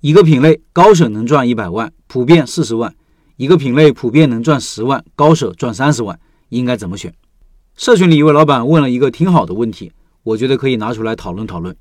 一个品类高手能赚一百万，普遍四十万；一个品类普遍能赚十万，高手赚三十万，应该怎么选？社群里一位老板问了一个挺好的问题，我觉得可以拿出来讨论讨论。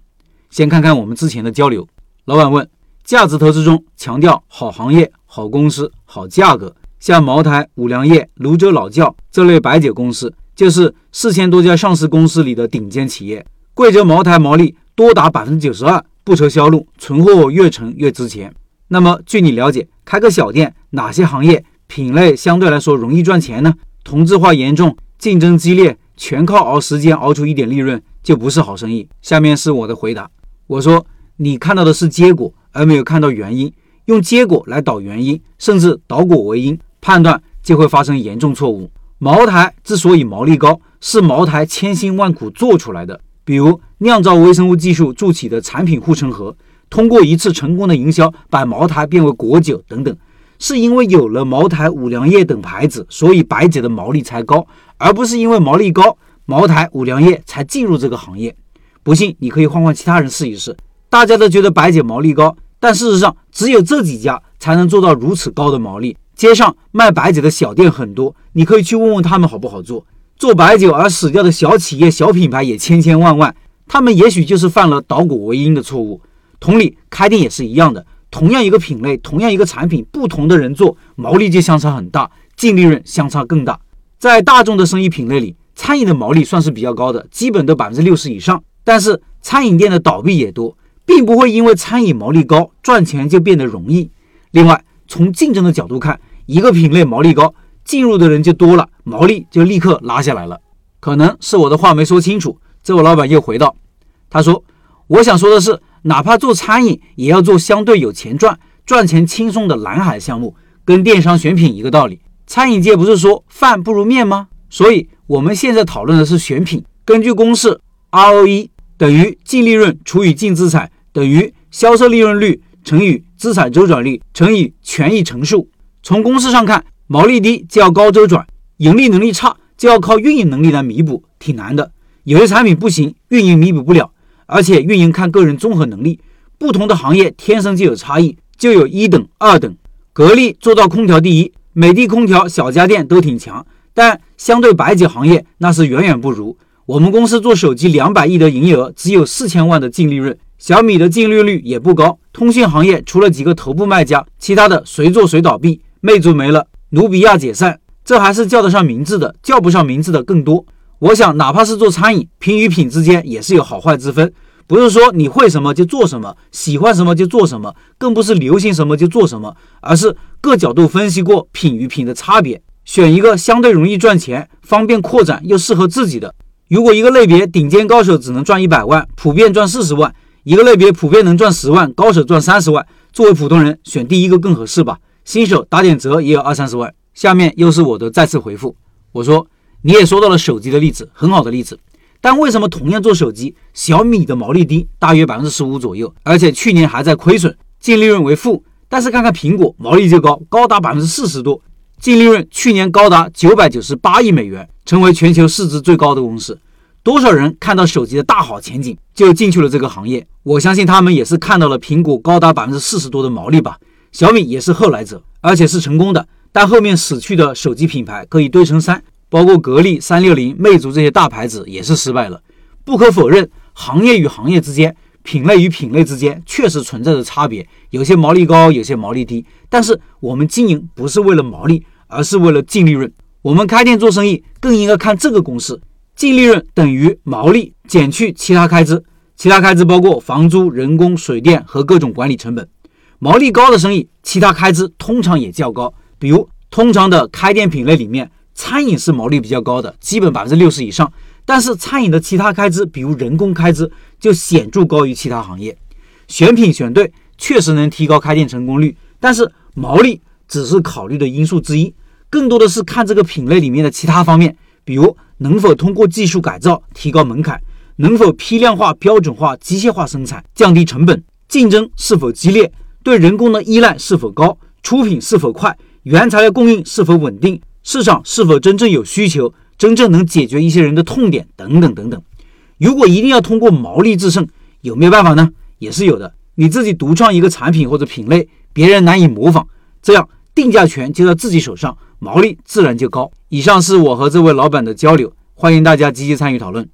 先看看我们之前的交流。老板问：价值投资中强调好行业、好公司、好价格，像茅台、五粮液、泸州老窖这类白酒公司，就是四千多家上市公司里的顶尖企业。贵州茅台毛利多达百分之九十二，不愁销路，存货越沉越值钱。那么，据你了解，开个小店，哪些行业品类相对来说容易赚钱呢？同质化严重，竞争激烈，全靠熬时间熬出一点利润，就不是好生意。下面是我的回答，我说你看到的是结果，而没有看到原因，用结果来导原因，甚至导果为因，判断就会发生严重错误。茅台之所以毛利高，是茅台千辛万苦做出来的。比如酿造微生物技术筑起的产品护城河，通过一次成功的营销，把茅台变为国酒等等，是因为有了茅台、五粮液等牌子，所以白酒的毛利才高，而不是因为毛利高，茅台、五粮液才进入这个行业。不信，你可以换换其他人试一试。大家都觉得白酒毛利高，但事实上只有这几家才能做到如此高的毛利。街上卖白酒的小店很多，你可以去问问他们好不好做。做白酒而死掉的小企业、小品牌也千千万万，他们也许就是犯了倒果为因的错误。同理，开店也是一样的，同样一个品类，同样一个产品，不同的人做，毛利就相差很大，净利润相差更大。在大众的生意品类里，餐饮的毛利算是比较高的，基本都百分之六十以上。但是餐饮店的倒闭也多，并不会因为餐饮毛利高，赚钱就变得容易。另外，从竞争的角度看，一个品类毛利高。进入的人就多了，毛利就立刻拉下来了。可能是我的话没说清楚，这位老板又回到：“他说，我想说的是，哪怕做餐饮，也要做相对有钱赚、赚钱轻松的蓝海项目，跟电商选品一个道理。餐饮界不是说饭不如面吗？所以我们现在讨论的是选品。根据公式，ROE 等于净利润除以净资产等于销售利润率乘以资产周转率乘以权益乘数。从公式上看。”毛利低就要高周转，盈利能力差就要靠运营能力来弥补，挺难的。有些产品不行，运营弥补不了，而且运营看个人综合能力。不同的行业天生就有差异，就有一等、二等。格力做到空调第一，美的空调、小家电都挺强，但相对白酒行业那是远远不如。我们公司做手机两百亿的营业额，只有四千万的净利润。小米的净利率也不高。通信行业除了几个头部卖家，其他的谁做谁倒闭。魅族没了。努比亚解散，这还是叫得上名字的，叫不上名字的更多。我想，哪怕是做餐饮，品与品之间也是有好坏之分，不是说你会什么就做什么，喜欢什么就做什么，更不是流行什么就做什么，而是各角度分析过品与品的差别，选一个相对容易赚钱、方便扩展又适合自己的。如果一个类别顶尖高手只能赚一百万，普遍赚四十万；一个类别普遍能赚十万，高手赚三十万，作为普通人，选第一个更合适吧。新手打点折也有二三十万。下面又是我的再次回复，我说你也说到了手机的例子，很好的例子。但为什么同样做手机，小米的毛利低，大约百分之十五左右，而且去年还在亏损，净利润为负。但是看看苹果，毛利就高，高达百分之四十多，净利润去年高达九百九十八亿美元，成为全球市值最高的公司。多少人看到手机的大好前景，就进去了这个行业？我相信他们也是看到了苹果高达百分之四十多的毛利吧。小米也是后来者，而且是成功的，但后面死去的手机品牌可以堆成山，包括格力、三六零、魅族这些大牌子也是失败了。不可否认，行业与行业之间、品类与品类之间确实存在着差别，有些毛利高，有些毛利低。但是我们经营不是为了毛利，而是为了净利润。我们开店做生意更应该看这个公式：净利润等于毛利减去其他开支，其他开支包括房租、人工、水电和各种管理成本。毛利高的生意，其他开支通常也较高。比如，通常的开店品类里面，餐饮是毛利比较高的，基本百分之六十以上。但是，餐饮的其他开支，比如人工开支，就显著高于其他行业。选品选对，确实能提高开店成功率，但是毛利只是考虑的因素之一，更多的是看这个品类里面的其他方面，比如能否通过技术改造提高门槛，能否批量化、标准化、机械化生产，降低成本，竞争是否激烈。对人工的依赖是否高？出品是否快？原材料供应是否稳定？市场是否真正有需求？真正能解决一些人的痛点？等等等等。如果一定要通过毛利制胜，有没有办法呢？也是有的。你自己独创一个产品或者品类，别人难以模仿，这样定价权就在自己手上，毛利自然就高。以上是我和这位老板的交流，欢迎大家积极参与讨论。